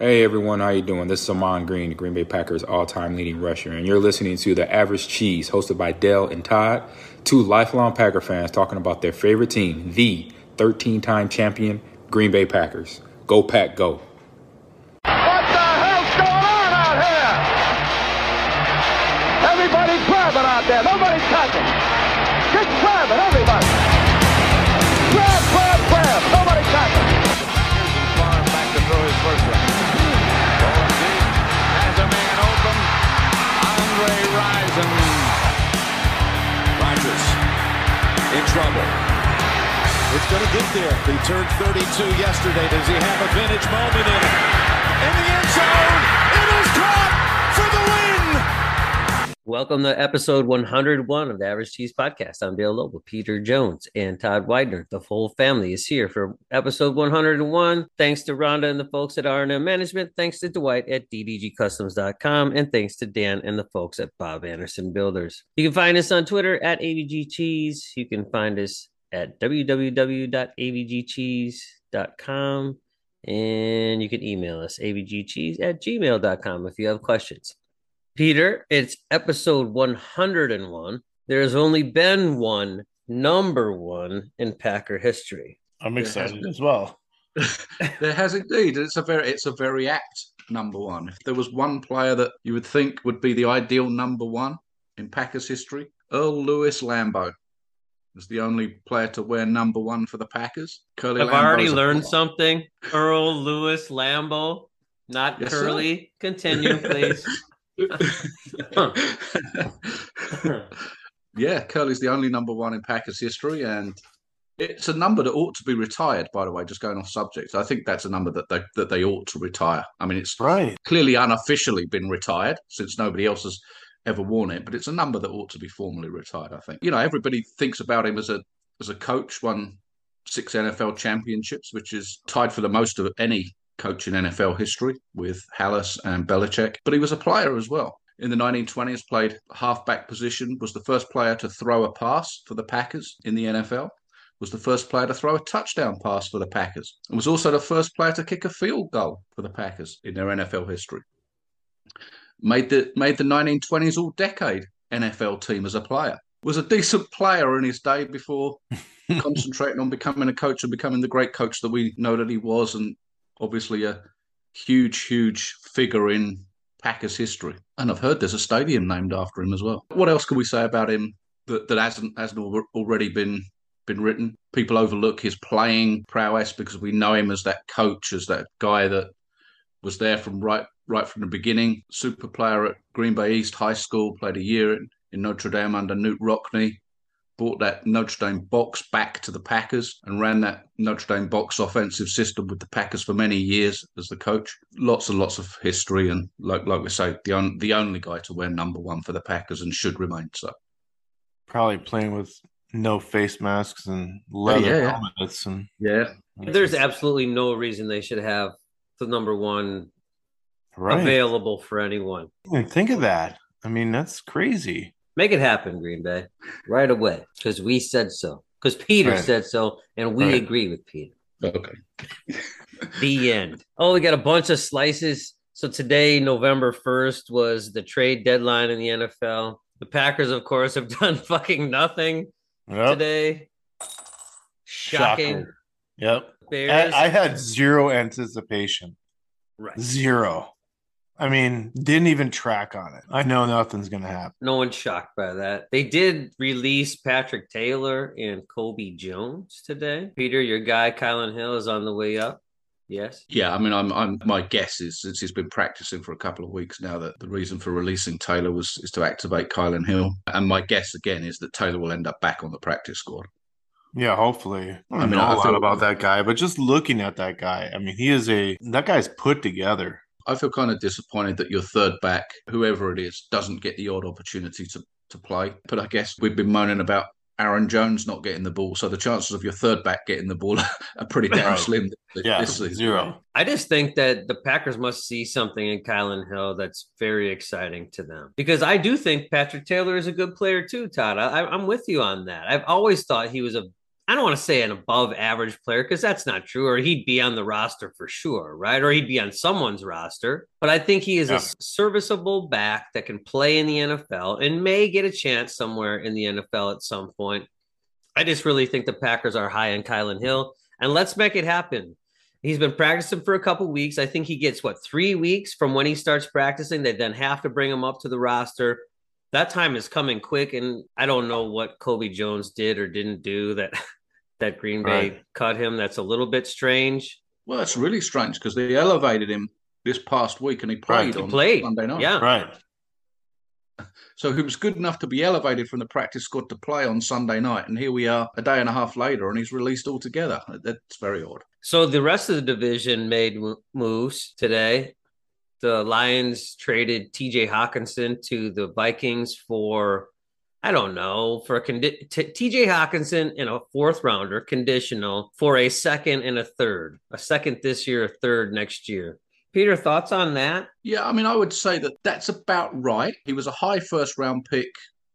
Hey everyone, how you doing? This is Ahman Green, the Green Bay Packers all-time leading rusher, and you're listening to The Average Cheese, hosted by Dell and Todd, two lifelong Packer fans talking about their favorite team, the 13-time champion Green Bay Packers. Go Pack, go! What the hell's going on out here? Everybody's grabbing out there. Nobody's in trouble. It's going to get there. He turned 32 yesterday. Does he have a vintage moment in it? In the end zone. Welcome to episode 101 of the Average Cheese Podcast. I'm Dale Lobo, Peter Jones, and Todd Widener. The whole family is here for episode 101. Thanks to Rhonda and the folks at R&M Management. Thanks to Dwight at ddgcustoms.com. And thanks to Dan and the folks at Bob Anderson Builders. You can find us on Twitter at AVG Cheese. You can find us at www.avgcheese.com. And you can email us, avgcheese at gmail.com if you have questions. Peter, it's episode 101. There's only been one number one in Packer history. I'm excited as well. there has indeed. It's a very it's a very apt number one. If there was one player that you would think would be the ideal number one in Packers history, Earl Louis Lambeau was the only player to wear number one for the Packers. Curly I've Lambeau's already a- learned something. Earl Louis Lambeau, not Yes, sir. Curly. Continue, please. yeah, Curly's the only number one in Packers history, and it's a number that ought to be retired. By the way, just going off subject, I think that's a number that they that they ought to retire. I mean, it's Right. clearly unofficially been retired since nobody else has ever worn it, but it's a number that ought to be formally retired. I think. You know, everybody thinks about him as a as a coach, won six NFL championships, which is tied for the most of any coach in NFL history with Halas and Belichick. But he was a player as well. In the 1920s, played halfback position, was the first player to throw a pass for the Packers in the NFL, was the first player to throw a touchdown pass for the Packers, and was also the first player to kick a field goal for the Packers in their NFL history. Made the made the 1920s all decade NFL team as a player. Was a decent player in his day before concentrating on becoming a coach and becoming the great coach that we know that he was, and obviously a huge, huge figure in Packers history. And I've heard there's a stadium named after him as well. What else can we say about him that, that hasn't hasn't already been been written? People overlook his playing prowess because we know him as that coach, as that guy that was there from right right from the beginning. Super player at Green Bay East High School, played a year in, in Notre Dame under Knute Rockne, brought that Notre Dame box back to the Packers and ran that Notre Dame box offensive system with the Packers for many years as the coach. Lots and lots of history, and like like we say, the on, the only guy to wear number one for the Packers and should remain so. Probably playing with no face masks and leather yeah, yeah. helmets and Yeah, There's absolutely no reason they should have the number one right. available for anyone. And think of that. I mean, that's crazy. Make it happen, Green Bay, right away, because we said so. Because Peter Right. said so, and we Right. agree with Peter. okay. The end. Oh, we got a bunch of slices. So today, November 1st, was the trade deadline in the NFL. The Packers, of course, have done fucking nothing Yep. today. Shocking. Yep. Bears. I, I had zero anticipation. right. Zero. I mean, didn't even track on it. I know nothing's gonna happen. No one's shocked by that. They did release Patrick Taylor and Kobe Jones today. Peter, your guy Kylan Hill is on the way up. Yes. Yeah, I mean, I'm, I'm. My guess is since he's been practicing for a couple of weeks now that the reason for releasing Taylor was is to activate Kylan Hill, and my guess again is that Taylor will end up back on the practice squad. Yeah, hopefully. I don't I mean, know I a lot feel- about that guy, but just looking at that guy, I mean, he is a that guy's put together. I feel kind of disappointed that your third back, whoever it is, doesn't get the odd opportunity to, to play. But I guess we've been moaning about Aaron Jones not getting the ball, so the chances of your third back getting the ball are pretty damn Right. slim. Yeah, this zero. I just think that the Packers must see something in Kylan Hill that's very exciting to them. Because I do think Patrick Taylor is a good player too, Todd. I, I'm with you on that. I've always thought he was a I don't want to say an above average player because that's not true, or he'd be on the roster for sure, right? Or he'd be on someone's roster. But I think he is Yeah. a serviceable back that can play in the NFL and may get a chance somewhere in the NFL at some point. I just really think the Packers are high on Kylan Hill, and let's make it happen. He's been practicing for a couple weeks. I think he gets what three weeks from when he starts practicing. They then have to bring him up to the roster. That time is coming quick, and I don't know what Kobe Jones did or didn't do that that Green Bay Right. cut him. That's a little bit strange. Well, it's really strange because they elevated him this past week and he played He on played, Sunday night. yeah. Right. So he was good enough to be elevated from the practice squad to play on Sunday night, and here we are a day and a half later, and he's released altogether. That's very odd. So the rest of the division made moves today. The Lions traded TJ Hockenson to the Vikings for, I don't know, for a condi- TJ Hockenson in a fourth rounder conditional for a second and a third, a second this year, a third next year. Peter, thoughts on that? Yeah, I mean, I would say that that's about right. He was a high first round pick,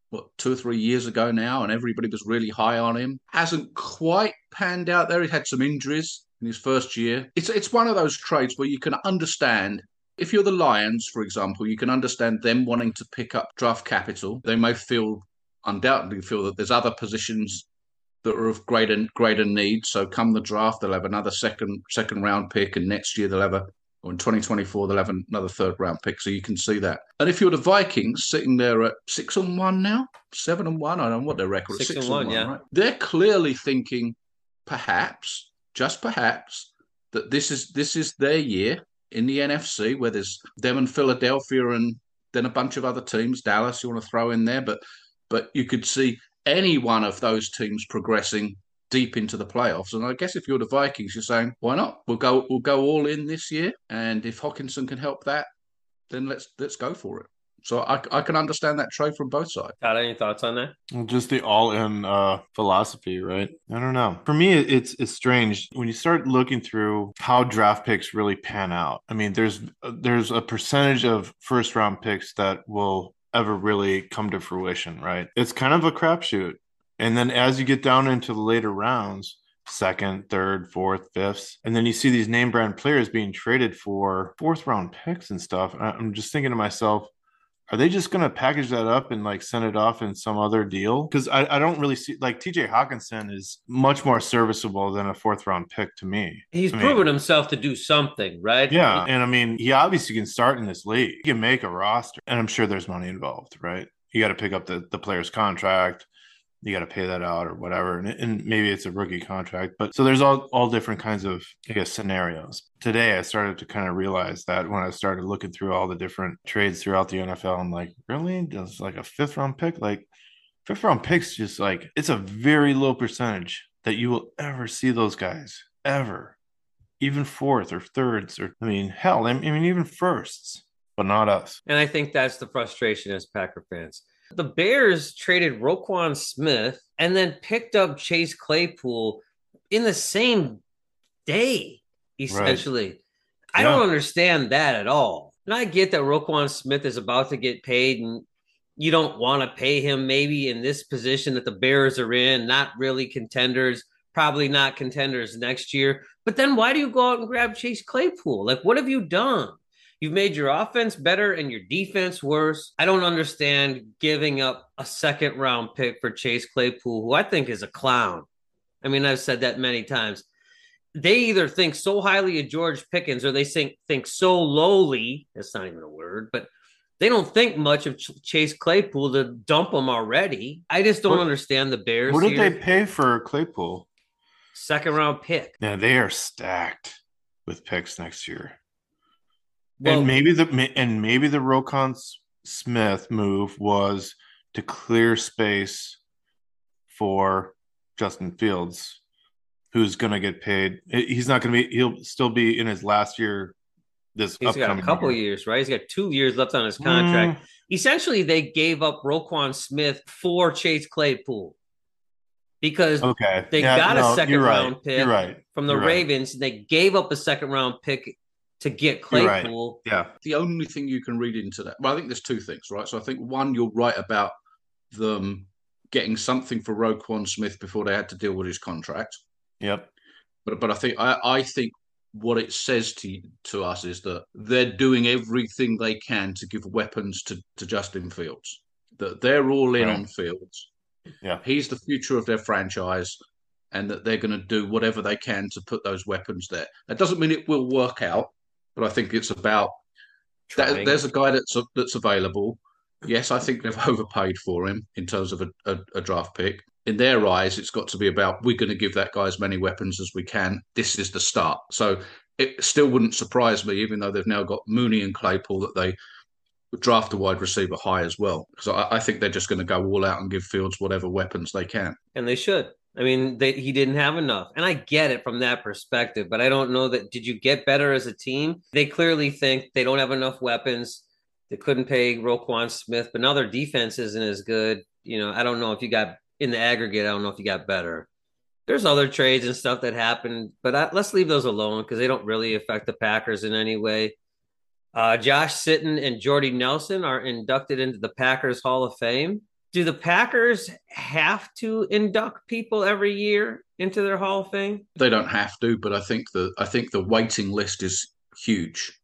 what, two or three years ago now, and everybody was really high on him. Hasn't quite panned out there. He had some injuries in his first year. It's it's one of those trades where you can understand. If you're the Lions, for example, you can understand them wanting to pick up draft capital. They may feel, undoubtedly, feel that there's other positions that are of greater greater need. So come the draft, they'll have another second second round pick, and next year they'll have a or in 2024 they'll have another third round pick. So you can see that. And if you're the Vikings sitting there at six and one now, seven and one, I don't know what their record is. Six and one, yeah. right? They're clearly thinking, perhaps, just perhaps, that this is this is their year in the NFC, where there's them and Philadelphia and then a bunch of other teams, Dallas you want to throw in there, but but you could see any one of those teams progressing deep into the playoffs. And I guess if you're the Vikings, you're saying, why not? We'll go we'll go all in this year, and if Hockenson can help that, then let's let's go for it. So I, I can understand that trade from both sides. Got any thoughts on that? Well, Just the all-in uh, philosophy, right? I don't know. For me, it's it's strange when you start looking through how draft picks really pan out. I mean, there's there's a percentage of first-round picks that will ever really come to fruition, right? It's kind of a crapshoot. And then as you get down into the later rounds, second, third, fourth, fifth, and then you see these name brand players being traded for fourth round picks and stuff. I'm just thinking to myself, are they just going to package that up and like send it off in some other deal? Because I, I don't really see like TJ Hockenson is much more serviceable than a fourth round pick to me. He's I mean- proven himself to do something, right? Yeah. And I mean, he obviously can start in this league. He can make a roster. And I'm sure there's money involved, right? You got to pick up the, the player's contract. You got to pay that out or whatever. And, and maybe it's a rookie contract. But so there's all, all different kinds of, I guess, scenarios. Today, I started to kind of realize that when I started looking through all the different trades throughout the NFL, I'm like, really? Does like a fifth round pick? Like, fifth round picks just like, it's a very low percentage that you will ever see those guys ever even fourth or thirds or I mean hell I mean even firsts but not us And I think that's the frustration as Packer fans. The Bears traded Roquan Smith and then picked up Chase Claypool in the same day, essentially. I Yeah. don't understand that at all. And I get that Roquan Smith is about to get paid and you don't want to pay him maybe in this position that the Bears are in, not really contenders, probably not contenders next year. But then why do you go out and grab Chase Claypool? Like, what have you done? You've made your offense better and your defense worse. I don't understand giving up a second round pick for Chase Claypool, who I think is a clown. I mean, I've said that many times. They either think so highly of George Pickens or they think think so lowly. That's not even a word, but they don't think much of Ch- Chase Claypool to dump him already. I just don't What- understand the Bears. what did here. they pay for Claypool Second round pick. yeah they are stacked with picks next year Well, and maybe the and maybe the Roquan Smith move was to clear space for Justin Fields who's going to get paid he's not going to be he'll still be in his last year this he's got a couple year. years, right? He's got two years left on his contract. Mm, essentially they gave up Roquan Smith for Chase Claypool because okay they Yeah, got a second right. round pick right from the You're right. Ravens. They gave up a second round pick to get You're right. Claypool. yeah the only thing you can read into that, well, I think there's two things, right? So I think one, you're right about them getting something for Roquan Smith before they had to deal with his contract. Yep. But but I think I, I think what it says to to us is that they're doing everything they can to give weapons to, to Justin Fields. That they're all in Right. on Fields. Yeah. He's the future of their franchise, and that they're going to do whatever they can to put those weapons there. That doesn't mean it will work out, but I think it's about that, there's a guy that's that's available. Yes, I think they've overpaid for him in terms of a, a, a draft pick. In their eyes, it's got to be about we're going to give that guy as many weapons as we can. This is the start. So it still wouldn't surprise me, even though they've now got Mooney and Claypool, that they draft a wide receiver high as well. Because I, I think they're just going to go all out and give Fields whatever weapons they can. and they should. I mean, he didn't have enough, and I get it from that perspective. But I don't know that. Did you get better as a team? They clearly think they don't have enough weapons. They couldn't pay Roquan Smith, but now their defense isn't as good. You know, I don't know if you got in the aggregate. I don't know if you got better. There's other trades and stuff that happened, but I, let's leave those alone because they don't really affect the Packers in any way. Uh, Josh Sitton and Jordy Nelson are inducted into the Packers Hall of Fame. Do the Packers have to induct people every year into their Hall of Fame? They don't have to, but I think the I think the waiting list is huge.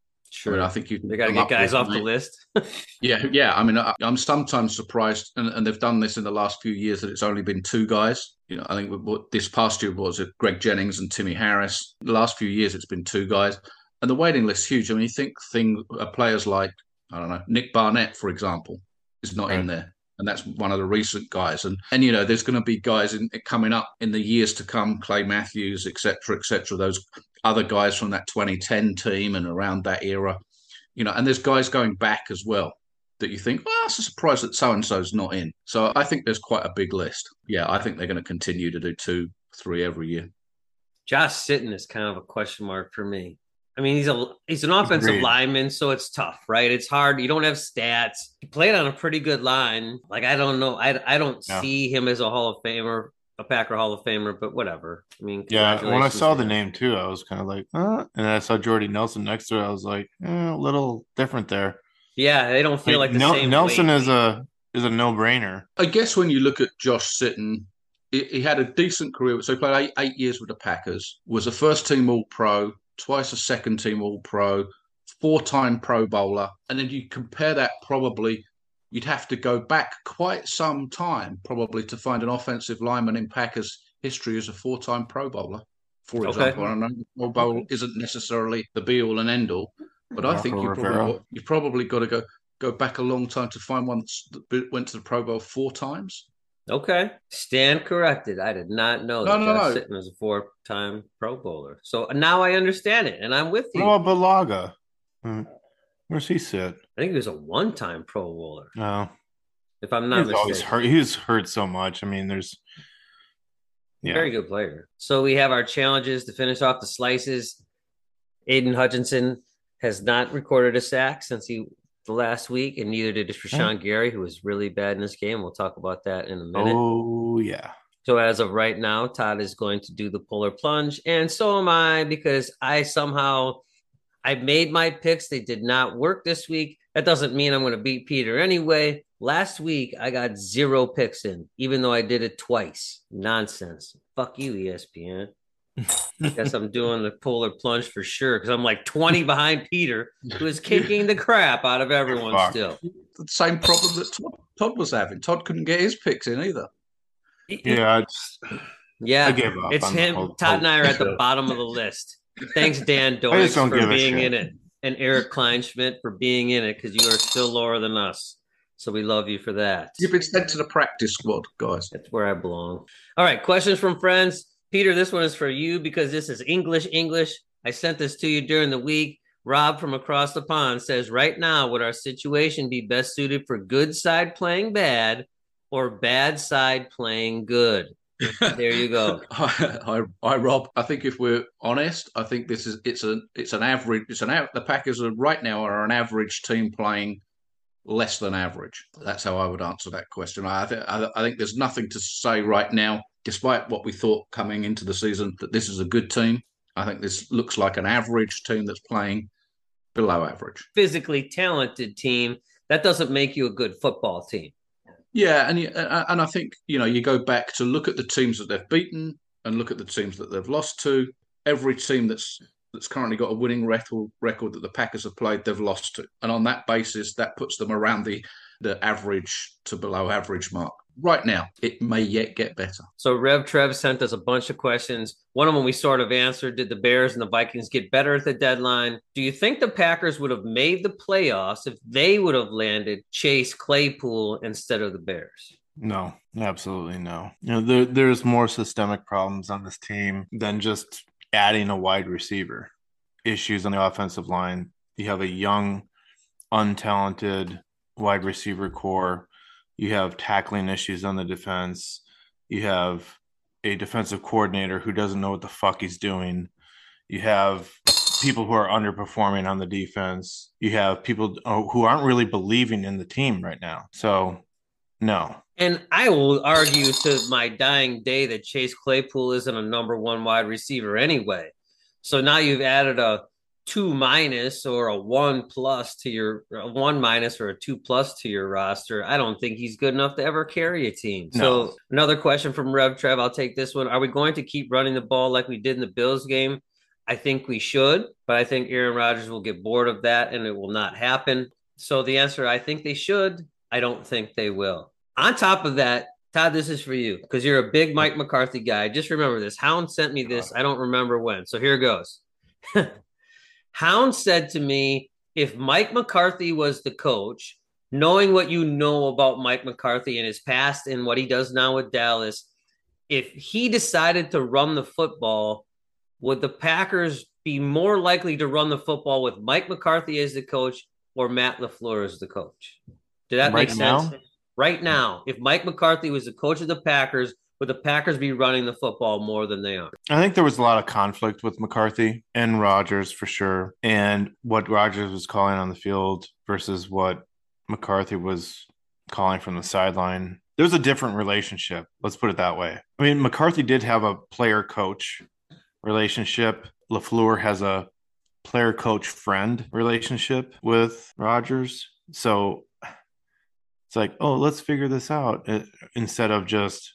I mean, I think you They got to get guys off the list. Yeah, yeah. I mean, I, I'm sometimes surprised, and, and they've done this in the last few years that it's only been two guys. You know, I think what this past year was it Greg Jennings and Timmy Harris. The last few years, it's been two guys, and the waiting list's huge. I mean, you think thing uh, players like I don't know Nick Barnett, for example, is not in there. And that's one of the recent guys, and and you know there's going to be guys in, coming up in the years to come, Clay Matthews, etc., etc. Those other guys from that 2010 team and around that era, you know, and there's guys going back as well that you think, well, it's a surprise that so and so's not in. So I think there's quite a big list. Yeah, I think they're going to continue to do two, three every year. Josh Sitton is kind of a question mark for me. I mean, he's a he's an offensive Agreed. lineman, so it's tough, right? It's hard. You don't have stats. He played on a pretty good line. Like I don't know, I I don't Yeah. see him as a Hall of Famer, a Packer Hall of Famer, but whatever. I mean, Yeah, when I saw the name too, I was kind of like, uh, and then I saw Jordy Nelson next to it. I was like, eh, a little different there. yeah, they don't feel like, the Nel- same. Nelson weight. is a is a no brainer. I guess when you look at Josh Sitton, he, he had a decent career. So he played eight, eight years with the Packers, was a first team All Pro, twice a second team All Pro, four time Pro Bowler. And then you compare that probably, you'd have to go back quite some time probably to find an offensive lineman in Packers history as a four time Pro Bowler. For Okay. example, I know the Pro Bowl isn't necessarily the be all and end all, but I think you probably, you probably got to go go back a long time to find one that went to the Pro Bowl four times. Okay, stand corrected. I did not know No, that no, Josh no. Sitton was a four-time Pro Bowler. So now I understand it, and I'm with you. About Bulaga? Hmm. Where's he sit? I think he was a one-time Pro Bowler, No, if I'm not he's always hurt. He's hurt so much. I mean, there's yeah. Very good player. So we have our challenges to finish off the slices. Aidan Hutchinson has not recorded a sack since he the last week, and neither did Rashan Gary, who was really bad in this game. We'll talk about that in a minute. Oh yeah. So as of right now, Todd is going to do the polar plunge, and so am I because I somehow I made my picks. They did not work this week. That doesn't mean I'm going to beat Peter anyway. Last week I got zero picks in, even though I did it twice. Nonsense. Fuck you, ESPN. Guess I'm doing the polar plunge for sure because I'm like 20 behind Peter, who is kicking the crap out of everyone Fuck. still. The same problem that Todd, Todd was having. Todd couldn't get his picks in either. Yeah, I just Yeah, I gave up it's on him. the whole- Todd and I are at the bottom of the list. Thanks, Dan I Doris, for being in it, and Eric Kleinschmidt for being in it because you are still lower than us. So we love you for that. You've been sent to the practice squad, guys. That's where I belong. All right, questions from friends. Peter, this one is for you because this is English. English. I sent this to you during the week. Rob from across the pond says, right now, would our situation be best suited for good side playing bad or bad side playing good? There you go. I, I, I, Rob. I think if we're honest, I think this is it's an it's an average. It's an. The Packers are right now are an average team playing less than average. That's how I would answer that question. I think I, I think there's nothing to say right now, despite what we thought coming into the season that this is a good team. I think this looks like an average team that's playing below average. Physically talented team. That doesn't make you a good football team. Yeah, and you- uh, and I think you know you go back to look at the teams that they've beaten and look at the teams that they've lost to. Every team that's that's currently got a winning record record that the Packers have played, they've lost to, and on that basis, that puts them around the the average to below average mark. Right now, it may yet get better. So Rev Trev sent us a bunch of questions. One of them we sort of answered. Did the Bears and the Vikings get better at the deadline? Do you think the Packers would have made the playoffs if they would have landed Chase Claypool instead of the Bears? No, absolutely no. You know, there, there's more systemic problems on this team than just adding a wide receiver. Issues on the offensive line. You have a young, untalented wide receiver core. You have tackling issues on the defense. You have a defensive coordinator who doesn't know what the fuck he's doing. You have people who are underperforming on the defense. You have people oh, who aren't really believing in the team right now. So, no. And I will argue to my dying day that Chase Claypool isn't a number one wide receiver anyway. So now you've added a two minus or a one plus to your a one minus or a two plus to your roster. I don't think he's good enough to ever carry a team. No. So another question from Rev Trev. I'll take this one. Are we going to keep running the ball like we did in the Bills game? I think we should, but I think Aaron Rodgers will get bored of that and it will not happen. So the answer, I think they should. I don't think they will. On top of that, Todd, this is for you because you're a big Mike McCarthy guy. Just remember this. Hound sent me this. Uh-huh. I don't remember when. So here goes. Hound said to me, if Mike McCarthy was the coach, knowing what you know about Mike McCarthy and his past and what he does now with Dallas, if he decided to run the football, would the Packers be more likely to run the football with Mike McCarthy as the coach or Matt LaFleur as the coach? Did that Right make now? sense? Right now, if Mike McCarthy was the coach of the Packers, would the Packers be running the football more than they are? I think there was a lot of conflict with McCarthy and Rodgers for sure, and what Rodgers was calling on the field versus what McCarthy was calling from the sideline. There was a different relationship. Let's put it that way. I mean, McCarthy did have a player coach relationship. LaFleur has a player coach friend relationship with Rodgers. So it's like, oh, let's figure this out uh, instead of just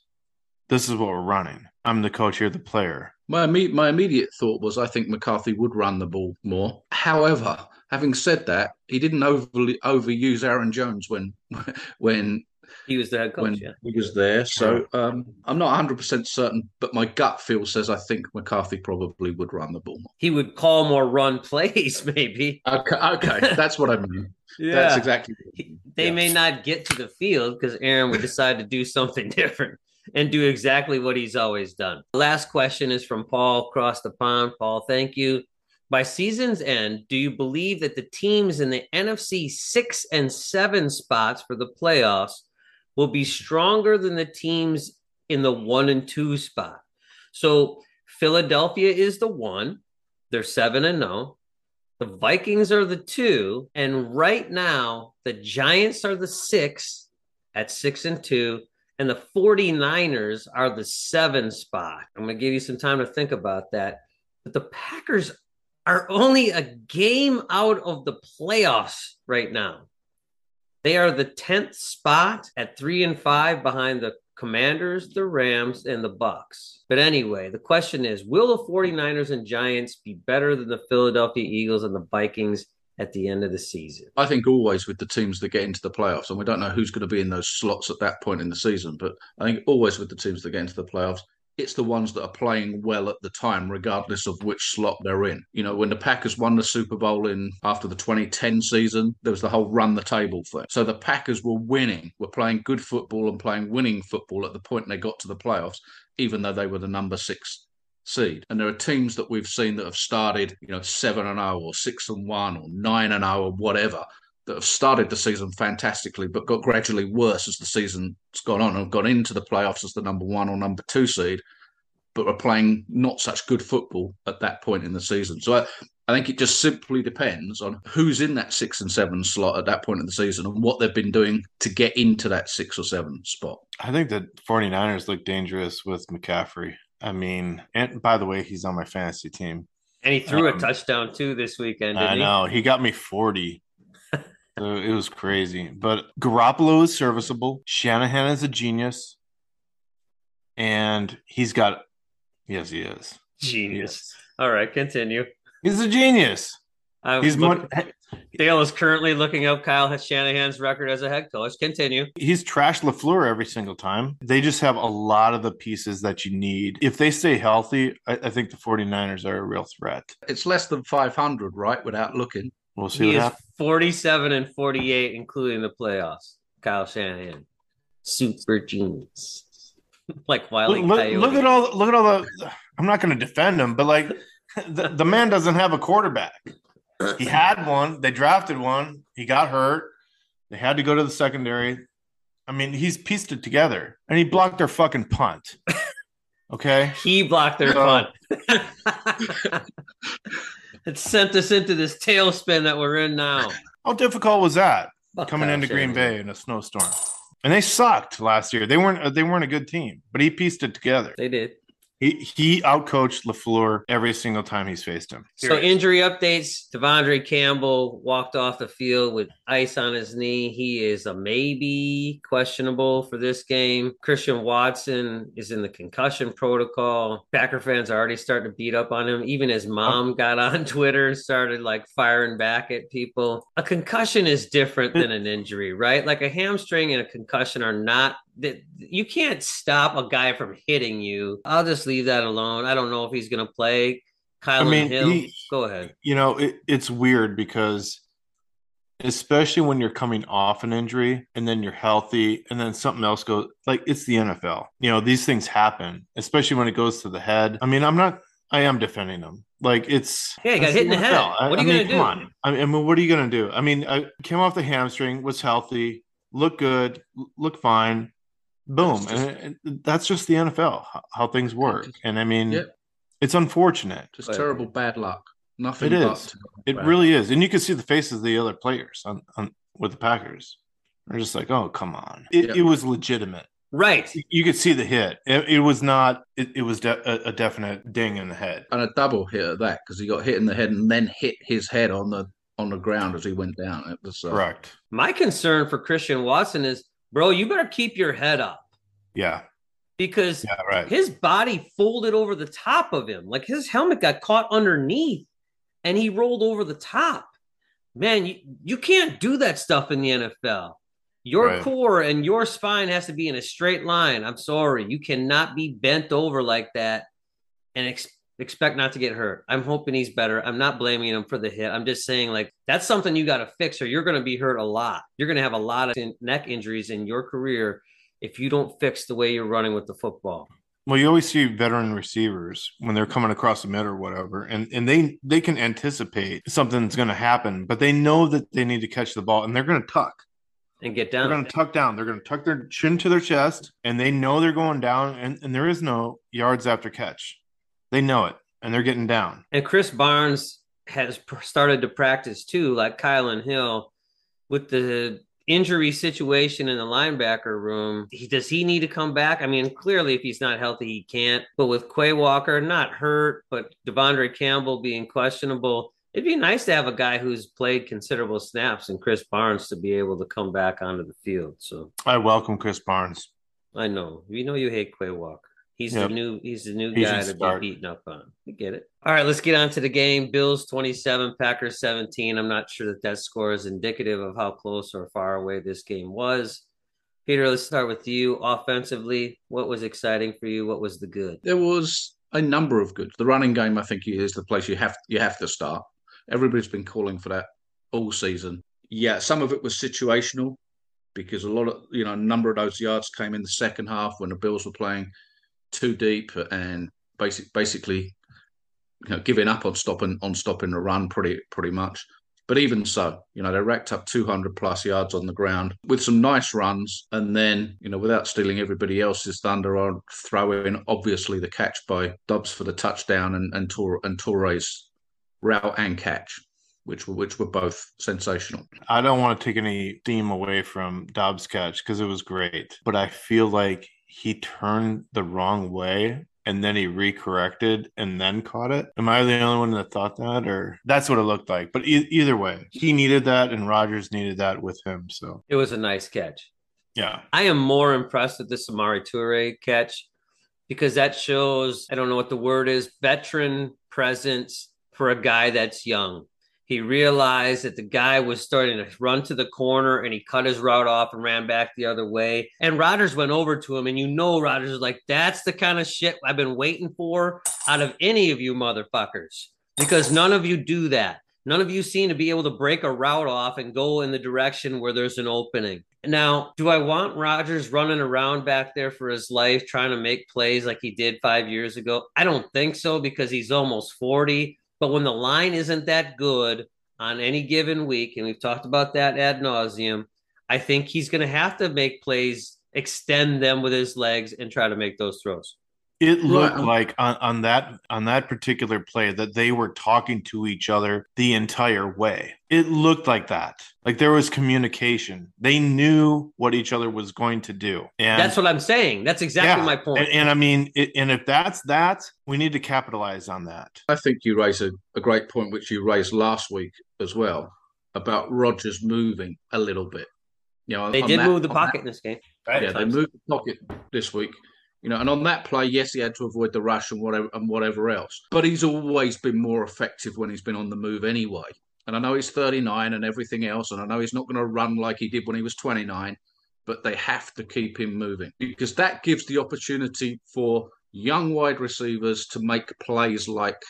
this is what we're running. I'm the coach, you're the player. My imme- my immediate thought was I think McCarthy would run the ball more. However, having said that, he didn't overly overuse Aaron Jones when when He was there. coach, when yeah. he was there. So um, I'm not 100 percent certain, but my gut feel says I think McCarthy probably would run the ball more. He would call more run plays, maybe. Okay, okay, that's what I mean. Yeah. That's exactly. He- they Yeah. may not get to the field because Aaron would decide to do something different and do exactly what he's always done. Last question is from Paul across the pond. Paul, thank you. By season's end, do you believe that the teams in the NFC six and seven spots for the playoffs will be stronger than the teams in the one and two spot? So Philadelphia is the one, they're seven and no. The Vikings are the two, and right now the Giants are the six at six and two, and the 49ers are the seven spot. I'm going to give you some time to think about that. But the Packers are only a game out of the playoffs right now. They are the 10th spot at three and five behind the Commanders, the Rams, and the Bucks. But anyway, the question is will the 49ers and Giants be better than the Philadelphia Eagles and the Vikings at the end of the season? I think always with the teams that get into the playoffs, and we don't know who's going to be in those slots at that point in the season, but I think always with the teams that get into the playoffs, it's the ones that are playing well at the time, regardless of which slot they're in. You know, when the Packers won the Super Bowl in after the 2010 season, there was the whole run the table thing. So the Packers were winning, were playing good football and playing winning football at the point they got to the playoffs, even though they were the number six seed. And there are teams that we've seen that have started, you know, seven and zero or six and one or nine and zero or whatever that have started the season fantastically, but got gradually worse as the season's gone on and gone into the playoffs as the number one or number two seed, but are playing not such good football at that point in the season. So I, I think it just simply depends on who's in that six and seven slot at that point in the season and what they've been doing to get into that six or seven spot. I think the 49ers look dangerous with McCaffrey. I mean, and by the way, he's on my fantasy team. And he threw a Um, touchdown too this weekend. I he? know. He got me 40. So it was crazy. But Garoppolo is serviceable. Shanahan is a genius. And he's got, yes, he is. Genius. All right, continue. He's a genius. I'm He's look- mon- Dale is currently looking up Kyle Shanahan's record as a head coach. Continue. he's trashed LaFleur every single time. They just have a lot of the pieces that you need. If they stay healthy, I, I think the 49ers are a real threat. It's less than 500, right? Without looking. We'll see He what is happens. 47 and 48, including the playoffs. Kyle Shanahan. Super genius. like Wiley Look, look, Coyote. look at all look at all the I'm not going to defend him, but like the, the man doesn't have a quarterback. He had one, they drafted one, he got hurt. They had to go to the secondary. I mean, he's pieced it together and he blocked their fucking punt. Okay? He blocked their So- punt. it sent us into this tailspin that we're in now. How difficult was that Fuck coming into Green Shanahan. Bay in a snowstorm? And they sucked last year. They weren't they weren't a good team, but he pieced it together. They did. He he outcoached LaFleur every single time he's faced him. So injury updates: De'Vondre Campbell walked off the field with ice on his knee. He is a maybe questionable for this game. Christian Watson is in the concussion protocol. Packer fans are already starting to beat up on him. Even his mom got on Twitter and started like firing back at people. A concussion is different than an injury, right? Like a hamstring and a concussion are not that you can't stop a guy from hitting you. I'll just leave that alone. I don't know if he's going to play. Kyle I mean, Hill, he- go ahead. you know, it, it's weird because especially when you're coming off an injury and then you're healthy and then something else goes like it's the NFL. You know, these things happen, especially when it goes to the head. I mean, I'm not I am defending them. Like it's Yeah, he got hit in the head. I- What are I you mean, gonna come do? on. I mean, I what are you gonna do? I mean, I came off the hamstring, was healthy, looked good, looked fine. Boom, That's just- and, and that's just the NFL, how, how things work. And I mean, Yeah. it's unfortunate. Just But- terrible bad luck. Nothing It but. It bad really is, and you can see the faces of the other players on, on with the Packers. They're just like, "Oh, come on!" It, Yeah. it was legitimate. Right. You could see the hit. It, it was not. It, it was de- a, a definite ding in the head. and a double hit at that because he got hit in the head and then hit his head on the on the ground as he went down. It was uh, Correct. My concern for Christian Watson is, bro, you better keep your head up Yeah. because Yeah. Right. his body folded over the top of him. Like his helmet got caught underneath and he rolled over the top. Man, you, you can't do that stuff in the NFL. Your Right. core and your spine has to be in a straight line. I'm sorry. You cannot be bent over like that and ex- expect not to get hurt. I'm hoping he's better. I'm not blaming him for the hit. I'm just saying, like, that's something you got to fix or you're going to be hurt a lot. You're going to have a lot of in- neck injuries in your career if you don't fix the way you're running with the football. Well, you always see veteran receivers when they're coming across the mid or whatever, and and they they can anticipate something's going to happen, but they know that they need to catch the ball, and they're going to tuck. and get down. They're going to tuck down. They're going to tuck their chin to their chest, and they know they're going down, and, and there is no yards after catch. They know it, and they're getting down. And Krys Barnes has started to practice too, like Kylan Hill, with the injury situation in the linebacker room. He, does he need to come back? I mean, clearly, if he's not healthy, he can't. But with Quay Walker not hurt, but De'Vondre Campbell being questionable, it'd be nice to have a guy who's played considerable snaps and Krys Barnes to be able to come back onto the field. So I welcome Krys Barnes. I know we know you hate Quay Walker. He's Yep. the new he's the new He guy should to start. be beaten up on. We get it. All right, let's get on to the game. Bills 27, Packers 17. I'm not sure that that score is indicative of how close or far away this game was. Peter, let's start with you. Offensively, what was exciting for you? What was the good? There was a number of good. The running game, I think, is the place you have you have to start. Everybody's been calling for that all season. Yeah, some of it was situational because a lot of you know a number of those yards came in the second half when the Bills were playing too deep and basic basically you know giving up on stopping on stopping the run pretty pretty much. But even so, you know, they racked up 200 plus yards on the ground with some nice runs. And then, you know, without stealing everybody else's thunder, I'll throw in obviously the catch by Doubs for the touchdown and, and, Tor- and Torres route and catch, which were, which were both sensational. I don't want to take any steam away from Doubs' catch because it was great, but I feel like he turned the wrong way and then he recorrected and then caught it. Am I the only one that thought that, or that's what it looked like? But e- either way, he needed that, and Rodgers needed that with him. So It was a nice catch. yeah, I am more impressed with the Samori Toure catch because that shows, I don't know what the word is, veteran presence for a guy that's young. He realized that the guy was starting to run to the corner and he cut his route off and ran back the other way. And Rodgers went over to him, and you know, Rodgers is like, That's the kind of shit I've been waiting for out of any of you motherfuckers because none of you do that. None of you seem to be able to break a route off and go in the direction where there's an opening. Now, do I want Rodgers running around back there for his life trying to make plays like he did five years ago? I don't think so because he's almost 40. But when the line isn't that good on any given week, and we've talked about that ad nauseum, I think he's going to have to make plays, extend them with his legs, and try to make those throws. It looked Right. like on, on that on that particular play that they were talking to each other the entire way. It looked like that, like there was communication. They knew what each other was going to do, and That's what I'm saying. That's exactly Yeah, my point. And, and I mean, it, and if that's that, we need to capitalize on that. I think you raise a, a great point, which you raised last week as well, about Rodgers moving a little bit. You know, they did that- move the on that- pocket in this game. yeah, they moved the pocket this week. You know, and on that play, yes, he had to avoid the rush and whatever and whatever else. But he's always been more effective when he's been on the move anyway. And I know he's 39 and everything else, and I know he's not going to run like he did when he was 29, but they have to keep him moving because that gives the opportunity for young wide receivers to make plays like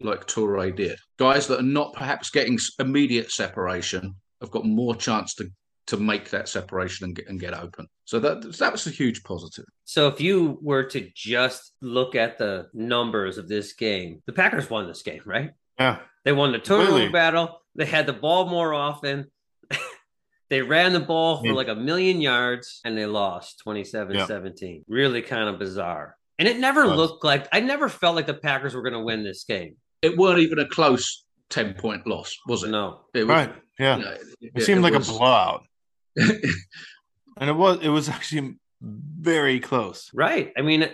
like Toure did. Guys that are not perhaps getting immediate separation have got more chance to to make that separation and get, and get open. So that that was a huge positive. So if you were to just look at the numbers of this game, the Packers won this game, right? Yeah. They won the turnover Clearly. battle. They had the ball more often. they ran the ball for like a million yards and they lost 27 17. Really kind of bizarre. And it never Was. looked like, I never felt like the Packers were going to win this game. It weren't even a close ten point loss, was it? No. It was, Right. Yeah. you know, It seemed like was- a blowout. And it was it was actually very close. Right. I mean,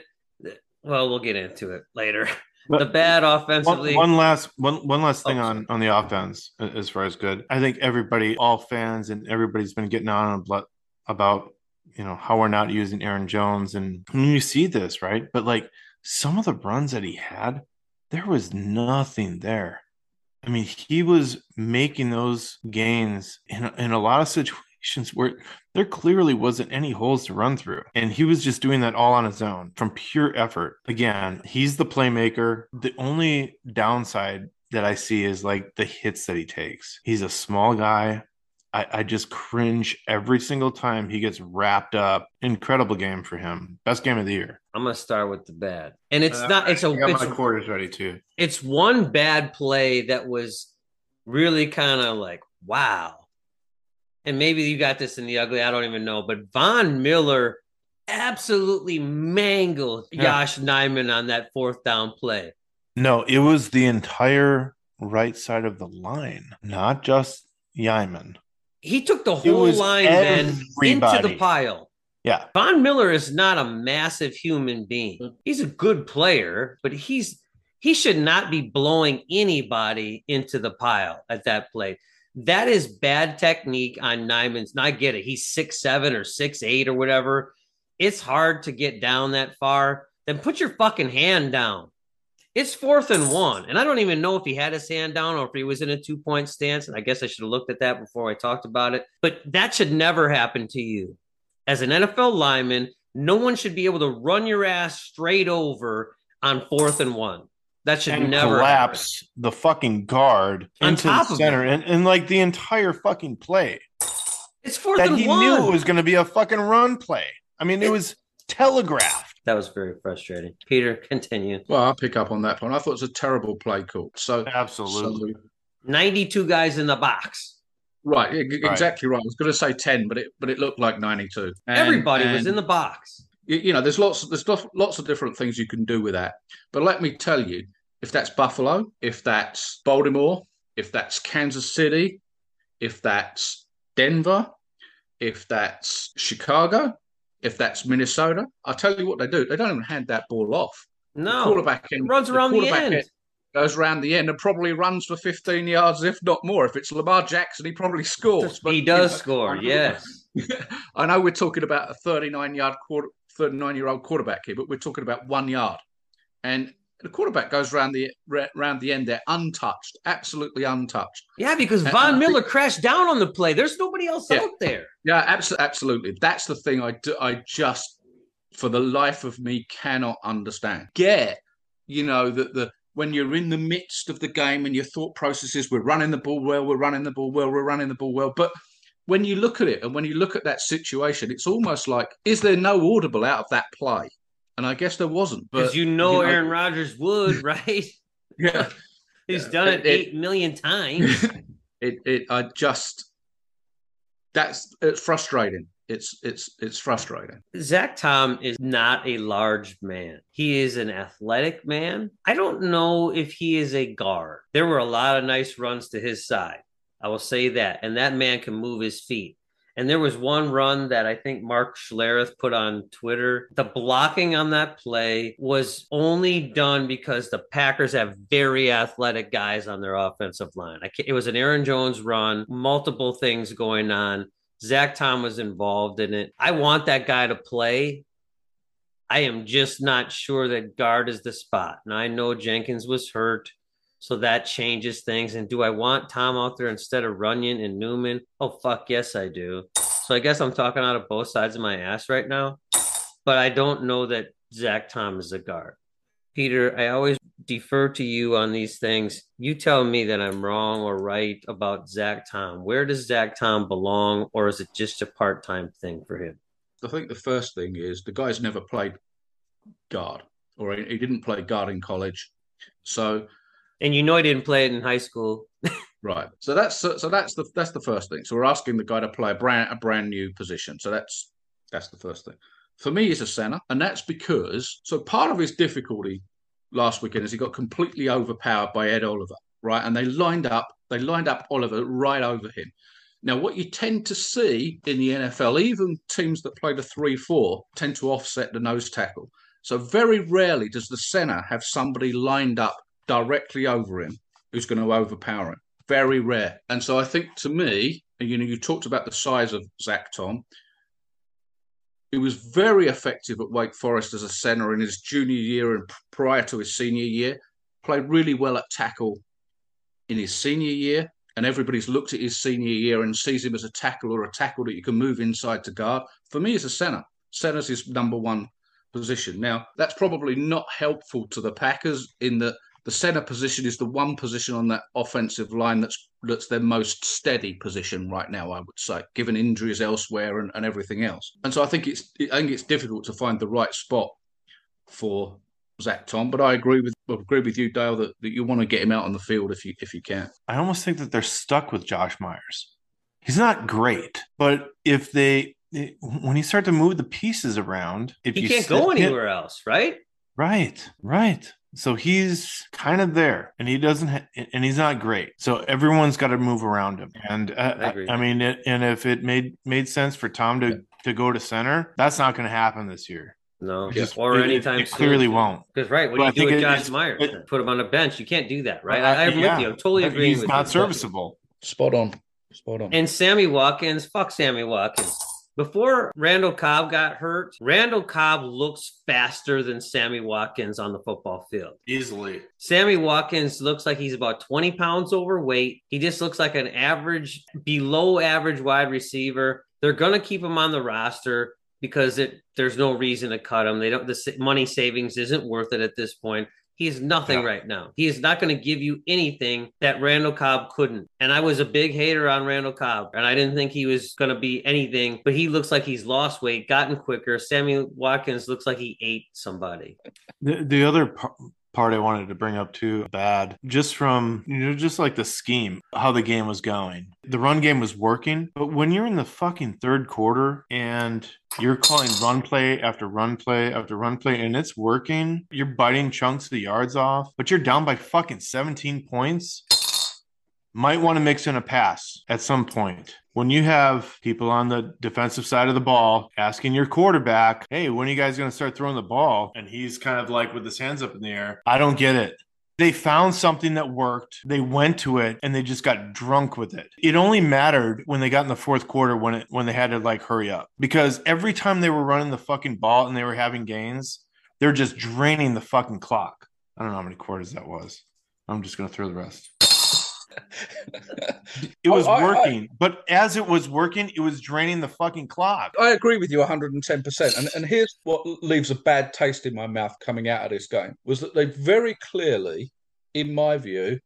well, we'll get into it later. But the bad one, offensively. one last one one last thing Oh, on on the offense as far as good. I think everybody, all fans, and everybody's been getting on about about you know how we're not using Aaron Jones, and I mean, you see this right, but like some of the runs that he had, there was nothing there. I mean, he was making those gains in in a lot of situations where there clearly wasn't any holes to run through. And he was just doing that all on his own from pure effort. Again, he's the playmaker. The only downside that I see is like the hits that he takes. He's a small guy. I, I just cringe every single time he gets wrapped up. Incredible game for him. Best game of the year. I'm going to start with the bad. And it's uh, not, it's a, I got it's my quarters ready too. it's one bad play that was really kind of like wow and maybe you got this in the ugly i don't even know but von miller absolutely mangled Yeah. josh nijman on that fourth down play No, it was the entire right side of the line, not just Nijman. he took the whole line man into the pile Yeah. von miller is not a massive human being he's a good player but he's he should not be blowing anybody into the pile at that play that is bad technique on Nijman's. And I get it. He's six seven or six eight or whatever. It's hard to get down that far. Then put your fucking hand down. It's fourth and one. And I don't even know if he had his hand down or if he was in a two point stance. And I guess I should have looked at that before I talked about it. But that should never happen to you. As an NFL lineman, no one should be able to run your ass straight over on fourth and one. That should and never collapse the fucking guard On into the top of center it. and, and like the entire fucking play. It's fourth that and he one. knew it was going to be a fucking run play. I mean, it It- was telegraphed. That was very frustrating. Peter, continue. Well, I'll pick up on that point. I thought it was a terrible play call. So Absolutely. so- 92 guys in the box. right, e- Right. exactly right. I was going to say ten, but it but it looked like ninety two. Everybody was in the box. you, you know, there's lots there's lots- lots of different things you can do with that. But let me tell you, if that's Buffalo, if that's Baltimore, if that's Kansas City, if that's Denver, if that's Chicago, if that's Minnesota, I'll tell you what they do. They don't even hand that ball off. No, The quarterback end, runs around the, quarterback end. goes around the end and probably runs for 15 yards, if not more. If it's Lamar Jackson, he probably scores. he you does know, score. I Yes. I know we're talking about a 39 yard quarter, 39 year old quarterback here, but we're talking about one yard, and the quarterback goes round the ra- round the end there untouched, absolutely untouched. Yeah, because And Von I Miller think- crashed down on the play. There's nobody else Yeah. out there. Yeah, absolutely, absolutely. That's the thing I do, I just, for the life of me, cannot understand. Get, you know, that the when you're in the midst of the game and your thought process is we're running the ball well, we're running the ball well, we're running the ball well, but when you look at it and when you look at that situation, it's almost like, is there no audible out of that play? And I guess there wasn't. Because But you know Aaron Rodgers would, right? yeah, He's Yeah. done it, It- it- eight million times. it it I just that's it's frustrating. It's it's it's frustrating. Zach Tom is not a large man. He is an athletic man. I don't know if he is a guard. There were a lot of nice runs to his side. I will say that. And that man can move his feet. And there was one run that I think Mark Schlereth put on Twitter. The blocking on that play was only done because the Packers have very athletic guys on their offensive line. It was an Aaron Jones run, multiple things going on. Zach Tom was involved in it. I want that guy to play. I am just not sure that guard is the spot. And I know Jenkins was hurt, so that changes things. And do I want Tom out there instead of Runyon and Newman? Oh, fuck, yes, I do. So I guess I'm talking out of both sides of my ass right now. But I don't know that Zach Tom is a guard. Peter, I always defer to you on these things. You tell me that I'm wrong or right about Zach Tom. Where does Zach Tom belong, or is it just a part time thing for him? I think the first thing is the guy's never played guard, or he didn't play guard in college. So And you know he didn't play it in high school. right, so that's so that's the that's the first thing. So we're asking the guy to play a brand a brand new position. So that's that's the first thing. For me, he's a center, and that's because so part of his difficulty last weekend is he got completely overpowered by Ed Oliver, right? And they lined up they lined up Oliver right over him. Now, what you tend to see in the NFL, even teams that play the 3 4 tend to offset the nose tackle. So, very rarely does the center have somebody lined up directly over him who's going to overpower him. Very rare. And so, I think to me, you know, you talked about the size of Zach Tom. He was very effective at Wake Forest as a center in his junior year and prior to his senior year. Played really well at tackle in his senior year and everybody's looked at his senior year and sees him as a tackle or a tackle that you can move inside to guard. For me, he's a center. Center's his number one position. Now, that's probably not helpful to the Packers in that the center position is the one position on that offensive line that's that's their most steady position right now, I would say, given injuries elsewhere and, and everything else. And so I think it's I think it's difficult to find the right spot for Zach Tom, but I agree with I agree with you, Dale, that, that you want to get him out on the field if you if you can. I almost think that they're stuck with Josh Myers. He's not great, but if they when you start to move the pieces around, if He you can't sit go him- anywhere else, right? right, right. So he's kind of there, and he doesn't, ha- and he's not great. So everyone's got to move around him, and uh, I. I, mean, it, and if it made made sense for Tom to to go to center, that's not going to happen this year. No, just- or it- anytime it clearly won't. Because right, what But I do you do think with it- Josh it's- Myers? it- Put him on a bench. You can't do that, right? I, I'm yeah. with you. I'm totally But agreeing He's with not you. serviceable. Spot on. Spot on. And Sammy Watkins, fuck Sammy Watkins. Before Randall Cobb got hurt, Randall Cobb looks faster than Sammy Watkins on the football field. Easily. Sammy Watkins looks like he's about 20 pounds overweight. He just looks like an average, below average wide receiver. They're going to keep him on the roster because it there's no reason to cut him. They don't the money savings isn't worth it at this point. He is nothing Yeah. right now. He is not going to give you anything that Randall Cobb couldn't. And I was a big hater on Randall Cobb, and I didn't think he was going to be anything. But he looks like he's lost weight, gotten quicker. Sammy Watkins looks like he ate somebody. The, the other par- part I wanted to bring up too, bad, just from, you know, just like the scheme, how the game was going. The run game was working, but when you're in the fucking third quarter and you're calling run play after run play after run play and it's working, you're biting chunks of the yards off, but you're down by fucking 17 points. might want to mix in a pass at some point. When you have people on the defensive side of the ball asking your quarterback, hey, when are you guys going to start throwing the ball? And he's kind of like with his hands up in the air. I don't get it. They found something that worked. They went to it and they just got drunk with it. It only mattered when they got in the fourth quarter when it when they had to like hurry up. Because every time they were running the fucking ball and they were having gains, they're just draining the fucking clock. I don't know how many quarters that was. I'm just gonna throw the rest. it was I- I- working, but as it was working, it was draining the fucking clock. I agree with you 110%. And, and here's what leaves a bad taste in my mouth coming out of this game was that they very clearly, in my view,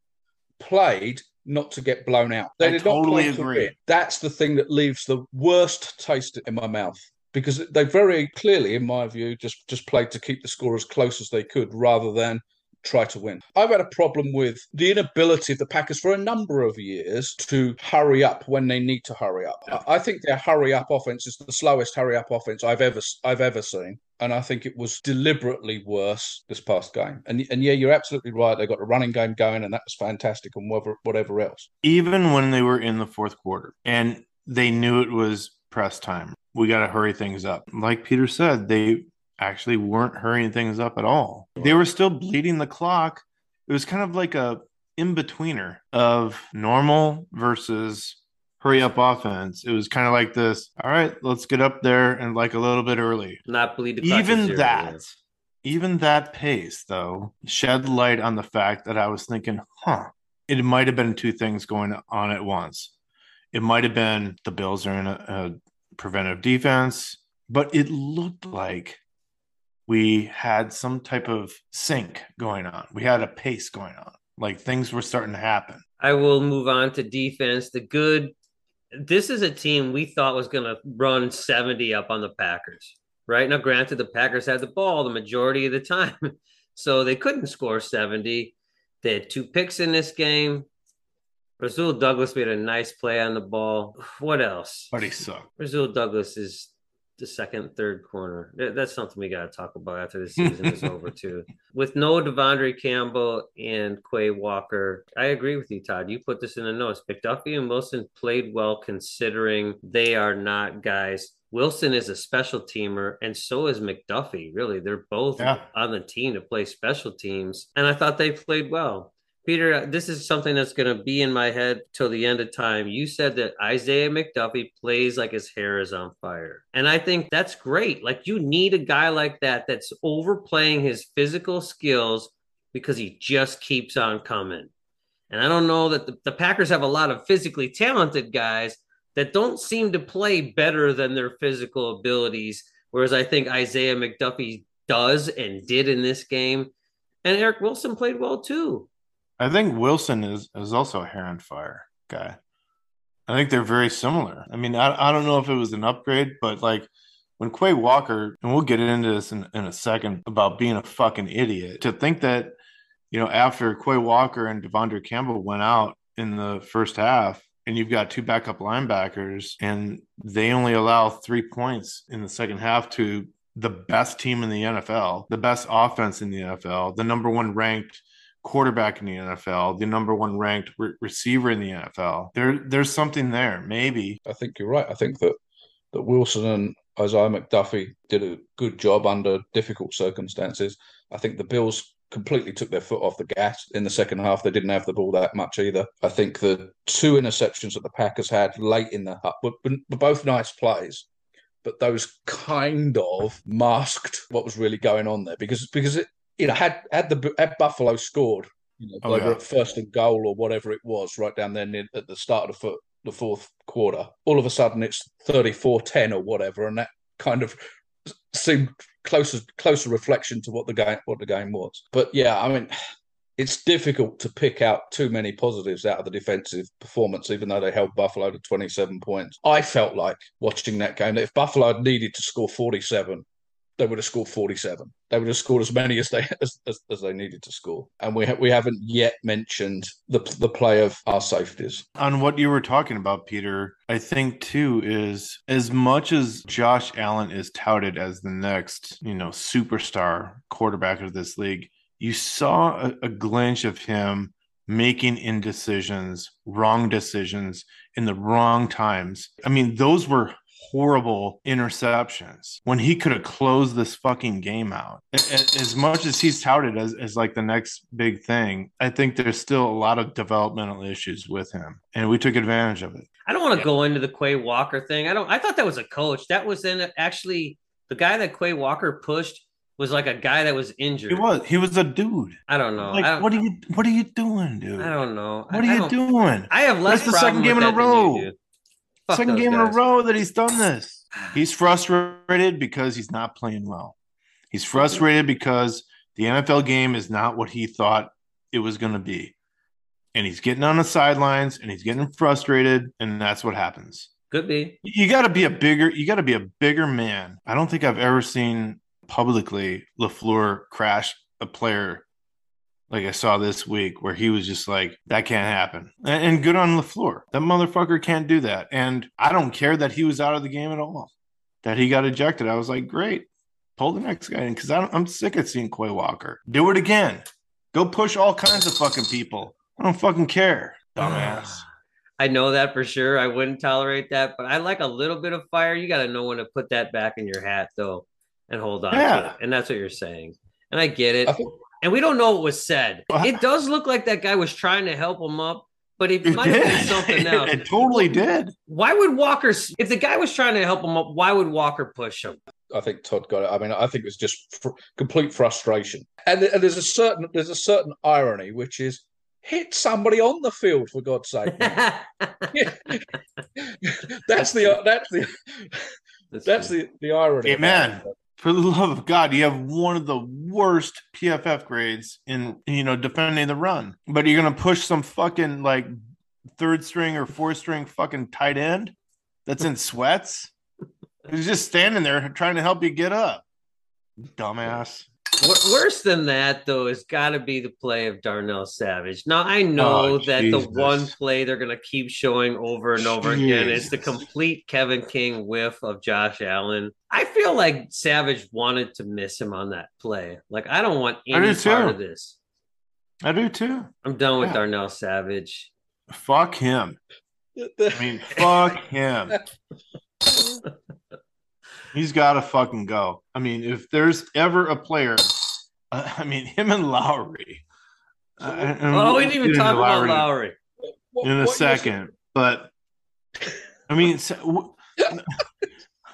played not to get blown out. They I did totally not play agree. to win. That's the thing that leaves the worst taste in my mouth. Because they very clearly, in my view, just just played to keep the score as close as they could rather than try to win. I've had a problem with the inability of the Packers for a number of years to hurry up when they need to hurry up. I I think their hurry up offense is the slowest hurry up offense I've ever I've ever seen, and I think it was deliberately worse this past game. And and yeah, you're absolutely right. They got the running game going, and that was fantastic, and whatever whatever else. Even when they were in the fourth quarter and they knew it was press time, we got to hurry things up. Like Peter said, they actually weren't hurrying things up at all. They were still bleeding the clock. It was kind of like a in betweener of normal versus hurry up offense. It was kind of like this. All right, let's get up there and like a little bit early. Not bleed the clock even that even that pace though shed light on the fact that i was thinking huh it might have been two things going on at once it might have been the bills are in a, a preventive defense but it looked like we had some type of sync going on we had a pace going on like things were starting to happen I will move on to defense. The good. This is a team we thought was going to run 70 up on the Packers, right? Now, granted, the Packers had the ball the majority of the time, so they couldn't score 70. They had two picks in this game. Rasul Douglas made a nice play on the ball. What else? but he sucked Rasul Douglas is the second, third corner. That's something we got to talk about after the season is over, too. With no De'Vondre Campbell and Quay Walker, I agree with you, Todd. You put this in the notes. McDuffie and Wilson played well considering they are not guys. Wilson is a special teamer, and so is McDuffie. Really, they're both Yeah. on the team to play special teams, and I thought they played well. Peter, uh, this is something that's going to be in my head till the end of time. You said that Isaiah McDuffie plays like his hair is on fire. And I think that's great. Like, you need a guy like that that's overplaying his physical skills because he just keeps on coming. And I don't know that the, the Packers have a lot of physically talented guys that don't seem to play better than their physical abilities. Whereas I think Isaiah McDuffie does and did in this game. And Eric Wilson played well too. I think Wilson is is also a hair on fire guy. I think they're very similar. I mean, I, I don't know if it was an upgrade, but like when Quay Walker, and we'll get into this in, in a second about being a fucking idiot, to think that, you know, after Quay Walker and De'Vondre Campbell went out in the first half, and you've got two backup linebackers, and they only allow three points in the second half to the best team in the NFL, the best offense in the NFL, the number one ranked quarterback in the NFL, the number one ranked re- receiver in the NFL. There, there's something there, maybe. I think you're right. I think that that Wilson and Isaiah McDuffie did a good job under difficult circumstances. I think the Bills completely took their foot off the gas in the second half. They didn't have the ball that much either. I think the two interceptions that the Packers had late in the hut were, were both nice plays. But those kind of masked what was really going on there because because it you know had had the had Buffalo scored you know Oh, they were yeah. at first and goal or whatever it was right down there near, at the start of the foot the fourth quarter. All of a sudden, it's 34-10 or whatever, and that kind of seemed closer closer reflection to what the game what the game was. But yeah, I mean, it's difficult to pick out too many positives out of the defensive performance, even though they held Buffalo to 27 points. I felt like watching that game that if Buffalo had needed to score 47, they would have scored 47. They would have scored as many as they as, as, as they needed to score. And we ha- we haven't yet mentioned the the play of our safeties. On what you were talking about, Peter, I think too is as much as Josh Allen is touted as the next, you know, superstar quarterback of this league, you saw a, a glimpse of him making indecisions, wrong decisions in the wrong times. I mean, those were horrible interceptions when he could have closed this fucking game out. As much as he's touted as, as like the next big thing, I think there's still a lot of developmental issues with him. And we took advantage of it. I don't want to go into the Quay Walker thing. I don't I thought that was a coach. That was in actually the guy that Quay Walker pushed was like a guy that was injured. He was. He was a dude. I don't know. Like, don't, what are you? What are you doing, dude? I don't know. What are you doing? I have less. That's the second game in a row. Second game guys. in a row that he's done this. He's frustrated because he's not playing well. He's frustrated because the NFL game is not what he thought it was going to be. And he's getting on the sidelines and he's getting frustrated, and that's what happens. Could be. You got to be a bigger. You got to be a bigger man. I don't think I've ever seen publicly Lafleur crash a player like I saw this week, where he was just like, "That can't happen," and, and good on Lafleur. That motherfucker can't do that. And I don't care that he was out of the game at all. That he got ejected. I was like, "Great, pull the next guy in," because I'm sick of seeing Quay Walker do it again. Go push all kinds of fucking people. I don't fucking care, dumbass. I know that for sure. I wouldn't tolerate that, but I like a little bit of fire. You got to know when to put that back in your hat, though, and hold on Yeah. to it. And that's what you're saying. And I get it. I think And we don't know what was said. Well, It does look like that guy was trying to help him up, but it It might have been something else. it totally did. Why would Walker, if the guy was trying to help him up, why would Walker push him? I think Todd got it. I mean, I think it was just fr- complete frustration, and, th- and there's a certain there's a certain irony, which is hit somebody on the field for God's sake. that's the that's the that's the the irony. about Amen. For the love of God, you have one of the worst PFF grades in you know defending the run, but you're gonna push some fucking like third string or fourth string fucking tight end that's in sweats. He's just standing there trying to help you get up, dumbass. Wor- Worse than that, though, has got to be the play of Darnell Savage. Now, I oh, know Oh, that the one play they're going to keep showing over and over again is the complete Kevin King whiff of Josh Allen. I feel like Savage wanted to miss him on that play. Like, I don't want I any do part too. of this. I do too. I'm done with Yeah. Darnell Savage. Fuck him. I mean, fuck him. He's got to fucking go. I mean, if there's ever a player, uh, I mean, him and Lowry. Uh, and Oh, we'll we didn't even talk into about in a- Lowry. What- in a what you're- second. But I mean, so, w-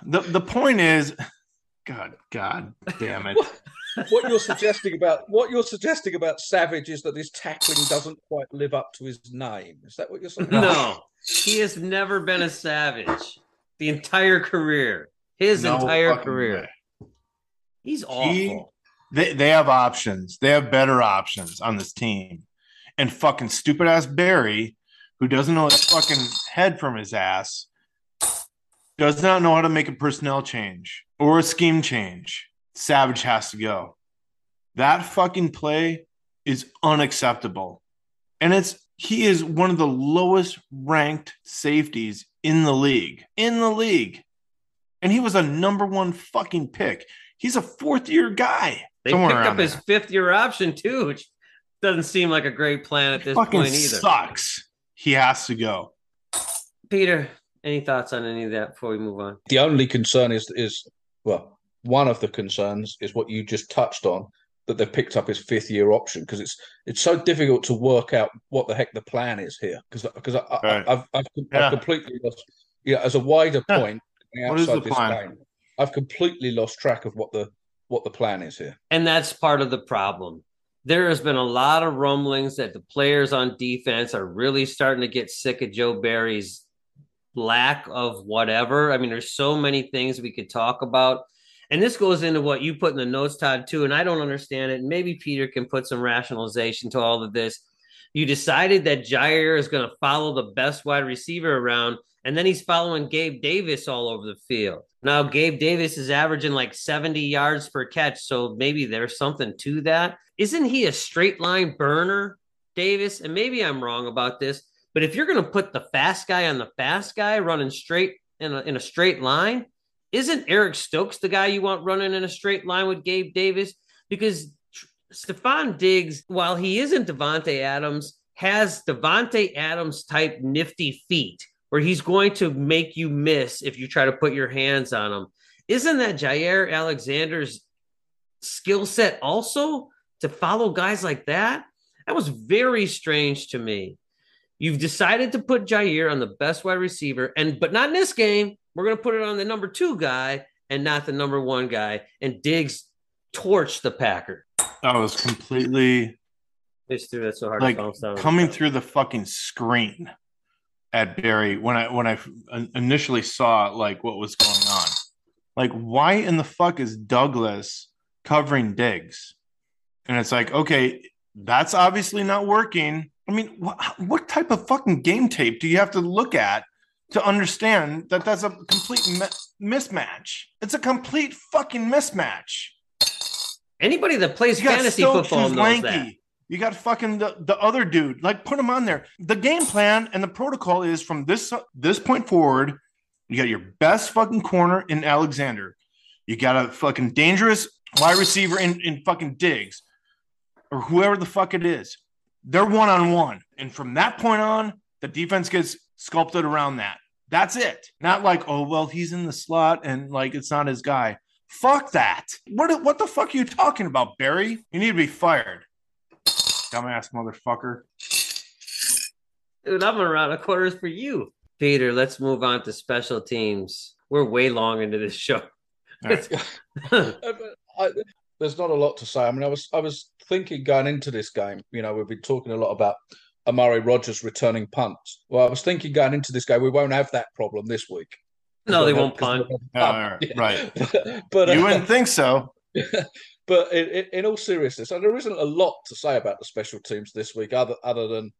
the the point is, God, God damn it. what you're suggesting about what you're suggesting about Savage is that his tackling doesn't quite live up to his name. Is that what you're saying? No, he has never been a Savage the entire career. His No entire career. way. He's awful. He- They they have options. They have better options on this team. And fucking stupid ass Barry, who doesn't know his fucking head from his ass, does not know how to make a personnel change or a scheme change. Savage has to go. That fucking play is unacceptable. And it's he is one of the lowest ranked safeties in the league. In the league. And he was a number one fucking pick. He's a fourth year guy. They picked around up his fifth year option too, which doesn't seem like a great plan at this fucking point either. sucks. He has to go. Peter, any thoughts on any of that before we move on? The only concern is is well, one of the concerns is what you just touched on that they've picked up his fifth year option because it's it's so difficult to work out what the heck the plan is here because because I, I, Right. I've, I've, Yeah. I've completely lost yeah as a wider point What is the plan? game, I've completely lost track of what the what the plan is here. And that's part of the problem. There has been a lot of rumblings that the players on defense are really starting to get sick of Joe Barry's lack of whatever. I mean, there's so many things we could talk about. And this goes into what you put in the notes, Todd, too. And I don't understand it. Maybe Peter can put some rationalization to all of this. You decided that Jaire is going to follow the best wide receiver around, and then he's following Gabe Davis all over the field. Now, Gabe Davis is averaging like 70 yards per catch, so maybe there's something to that. Isn't he a straight line burner, Davis? And maybe I'm wrong about this, but if you're going to put the fast guy on the fast guy running straight in a, in a straight line, isn't Eric Stokes the guy you want running in a straight line with Gabe Davis? Because Stefon Diggs, while he isn't Davante Adams, has Davante Adams type nifty feet where he's going to make you miss if you try to put your hands on him. Isn't that Jaire Alexander's skill set also to follow guys like that? That was very strange to me. You've decided to put Jaire on the best wide receiver, and but not in this game. We're going to put it on the number two guy and not the number one guy. And Diggs torched the Packer. I was completely This threw that so hard. like coming through the fucking screen at Barry when I when I initially saw like what was going on. Like, why in the fuck is Douglas covering Diggs? And it's like, okay, that's obviously not working. I mean, what, what type of fucking game tape do you have to look at to understand that that's a complete mi- mismatch? It's a complete fucking mismatch. Anybody that plays You fantasy football knows lanky. that. You got fucking the, the other dude. Like, put him on there. The game plan and the protocol is from this this point forward. You got your best fucking corner in Alexander. You got a fucking dangerous wide receiver in, in fucking Diggs or whoever the fuck it is. They're one on one. And from that point on, the defense gets sculpted around that. That's it. Not like, oh, well, he's in the slot and like it's not his guy. Fuck that. What, what the fuck are you talking about, Barry? You need to be fired. Dumbass motherfucker. Dude, I'm around a quarters for you. Peter, let's move on to special teams. We're way long into this show. All right. I, there's not a lot to say. I mean, I was I was thinking going into this game. You know, we've been talking a lot about Amari Rogers returning punts. Well, I was thinking going into this game, we won't have that problem this week. no, they won't punt. have- Uh, right. but You uh, wouldn't think so. but in, in, all seriousness, and there isn't a lot to say about the special teams this week, other other than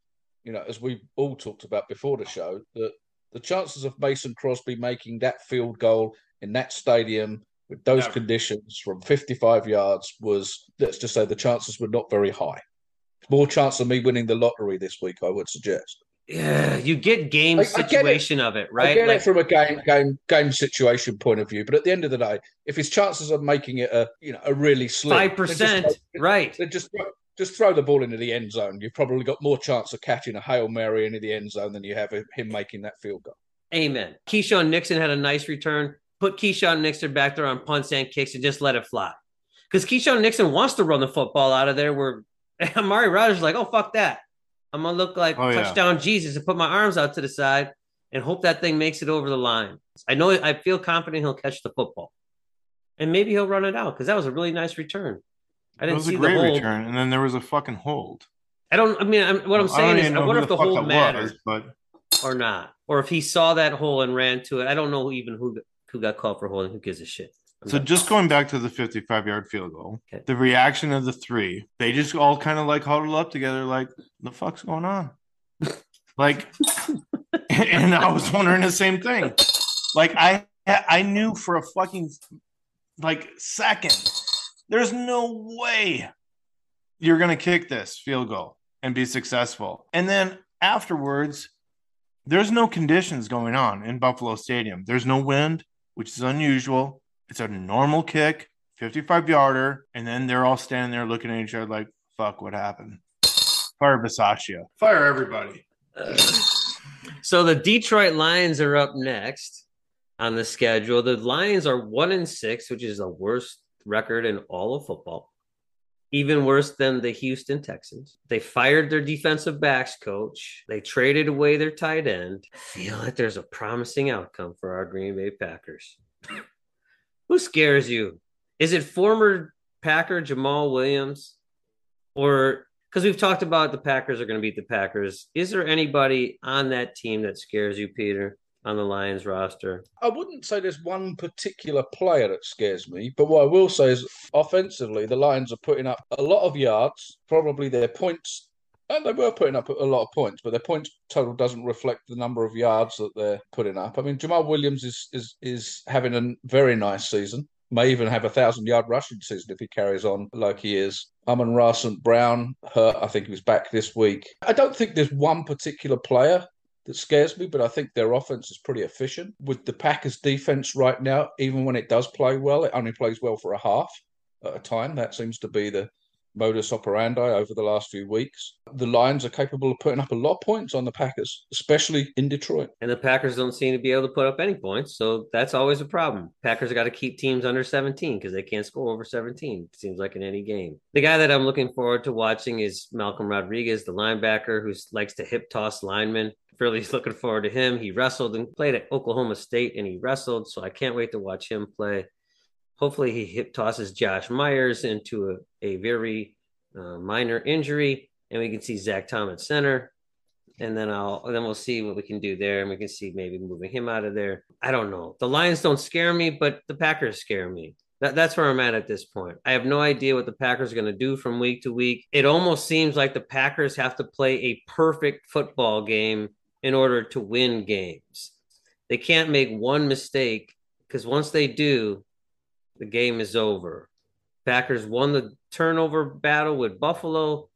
you know, as we all talked about before the show, that the chances of Mason Crosby making that field goal in that stadium with those Never. conditions from 55 yards was, let's just say, the chances were not very high. More chance of me winning the lottery this week, I would suggest. Yeah, you get game I- I get it. situation of it, right? I get Like, it from a game game game situation point of view, but at the end of the day, if his chances of making it a you know a really slim five percent, right? then just just throw the ball into the end zone. You've probably got more chance of catching a hail mary into the end zone than you have him making that field goal. Amen. Keisean Nixon had a nice return. Put Keisean Nixon back there on punts and kicks and just let it fly. Because Keisean Nixon wants to run the football out of there where Amari Rogers is like, oh, fuck that. I'm going to look like Oh, yeah. touchdown Jesus and put my arms out to the side and hope that thing makes it over the line. I know I feel confident he'll catch the football. And maybe he'll run it out because that was a really nice return. I didn't see the hold. return, and then there was a fucking hold. I don't, I mean, I'm, what I'm I saying is, I wonder if the hold mattered. was, but or not, or if he saw that hole and ran to it. I don't know even who who got called for holding. Who gives a shit? So not- just going back to the 55 yard field goal, Okay. the reaction of the three, they just all kind of like huddled up together, like, the fuck's going on? like, and I was wondering the same thing. Like, I I knew for a fucking like second, there's no way you're gonna kick this field goal and be successful. And then afterwards, there's no conditions going on in Buffalo Stadium. There's no wind, which is unusual. It's a normal kick, 55 yarder, and then they're all standing there looking at each other like, fuck, what happened? Fire Bisaccia. Fire everybody. so the Detroit Lions are up next on the schedule. The Lions are one and six, which is the worst record in all of football. Even worse than the Houston Texans. They fired their defensive backs coach. They traded away their tight end. I feel like there's a promising outcome for our Green Bay Packers. Who scares you? Is it former Packer Jamaal Williams? Or because we've talked about the Packers are going to beat the Packers. Is there anybody on that team that scares you, Peter, on the Lions roster? I wouldn't say there's one particular player that scares me, but what I will say is offensively, the Lions are putting up a lot of yards. Probably their points, and they were putting up a lot of points, but their points total doesn't reflect the number of yards that they're putting up. I mean, Jamaal Williams is is is having a very nice season. May even have a thousand yard rushing season if he carries on like he is. Amon-Ra St. Brown hurt. I think he was back this week. I don't think there's one particular player that scares me, but I think their offense is pretty efficient. With the Packers' defense right now, even when it does play well, it only plays well for a half at a time. That seems to be the modus operandi over the last few weeks. The Lions are capable of putting up a lot of points on the Packers, especially in Detroit. And the Packers don't seem to be able to put up any points, so that's always a problem. Packers got to keep teams under 17 because they can't score over 17. It seems like in any game. The guy that I'm looking forward to watching is Malcolm Rodriguez, the linebacker who likes to hip toss linemen. Really looking forward to him. He wrestled and played at Oklahoma State, and he wrestled, so I can't wait to watch him play. Hopefully, he hip tosses Josh Myers into a, very uh, minor injury, and we can see Zach Thomas center. And then I'll and then we'll see what we can do there, and we can see maybe moving him out of there. I don't know. The Lions don't scare me, but the Packers scare me. That, that's where I'm at at this point. I have no idea what the Packers are going to do from week to week. It almost seems like the Packers have to play a perfect football game in order to win games. They can't make one mistake because once they do, the game is over. Packers won the turnover battle with Buffalo,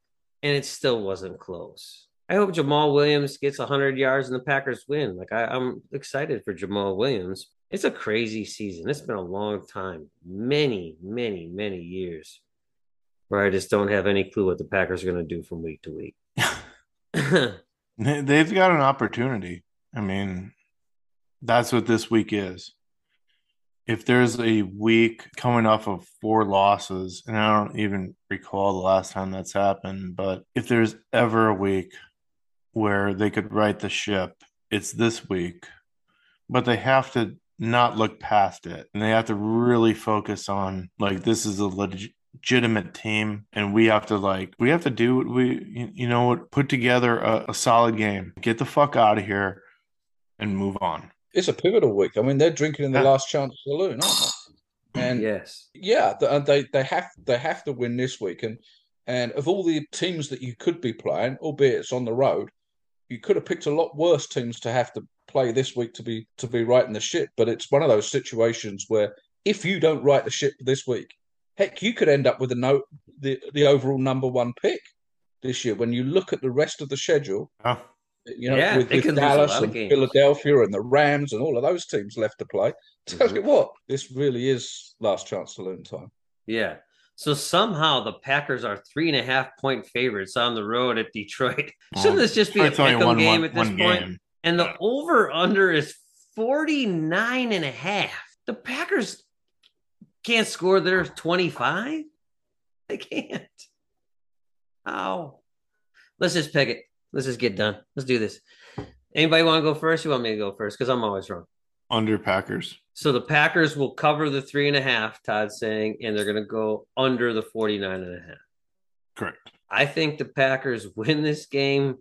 and it still wasn't close. I hope Jamaal Williams gets 100 yards and the Packers win. Like, I, I'm excited for Jamaal Williams. It's a crazy season. It's been a long time, many, many, many years where I just don't have any clue what the Packers are going to do from week to week. They've got an opportunity. I mean, that's what this week is. If there's a week coming off of four losses, and I don't even recall the last time that's happened, but if there's ever a week where they could right the ship, it's this week. But they have to not look past it and they have to really focus on like this is a leg- legitimate team and we have to like we have to do what we you, know put together a, a solid game get the fuck out of here and move on It's a pivotal week. I mean, they're drinking in the ah. last chance saloon, aren't they? And yes. yeah, th- uh, they they have they have to win this week. And and of all the teams that you could be playing, albeit it's on the road, you could have picked a lot worse teams to have to play this week to be to be right in the ship. But it's one of those situations where if you don't right the ship this week, heck, you could end up with a no the the overall number one pick this year. When you look at the rest of the schedule, Oh, you know, Yeah, with, they with could lose a Dallas and games. Philadelphia and the Rams and all of those teams left to play. Tell Mhm. you what, this really is last chance saloon time. Yeah. So somehow the Packers are three and a half point favorites on the road at Detroit. Shouldn't this just be a It's only pick'em one- game one- at this point? game. And the over under is 49 and a half. The Packers can't score their 25. They can't. How? Let's just pick it. Let's just get done. Let's do this. Anybody want to go first? You want me to go first? Because I'm always wrong. under packers So the Packers will cover the three and a half, Todd's saying, and they're going to go under the 49 and a half. correct I think the Packers win this game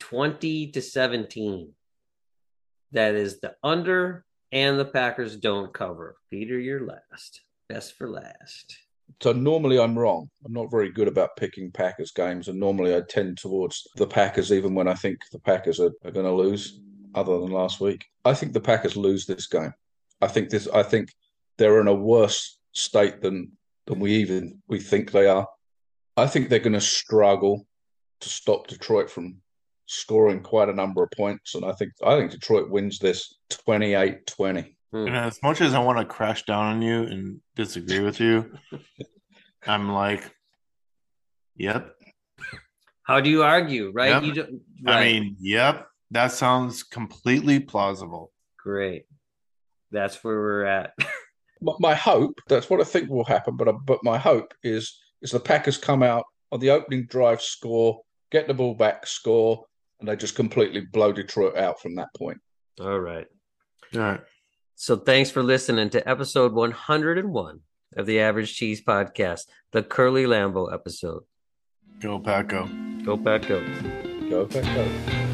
20 to 17. That is the under, and the Packers don't cover. Peter, you're last. Best for last. So normally I'm wrong. I'm not very good about picking Packers games, and normally I tend towards the Packers, even when I think the Packers are, are going to lose. Other than last week, I think the Packers lose this game. I think this. I think they're in a worse state than than we even we think they are. I think they're going to struggle to stop Detroit from scoring quite a number of points, and I think I think Detroit wins this 28-20. Hmm. and as much as i want to crash down on you and disagree with you i'm like yep How do you argue, right? Yep. You don't, i mean yep that sounds completely plausible great. That's where we're at. my, my hope that's what I think will happen. But but my hope is is the Packers come out on the opening drive, score, get the ball back, score, and they just completely blow Detroit out from that point. All right. all right So thanks for listening to episode 101 of the Average Cheese Podcast, the Curly Lambeau episode. go paco Go back, go. Go back, go.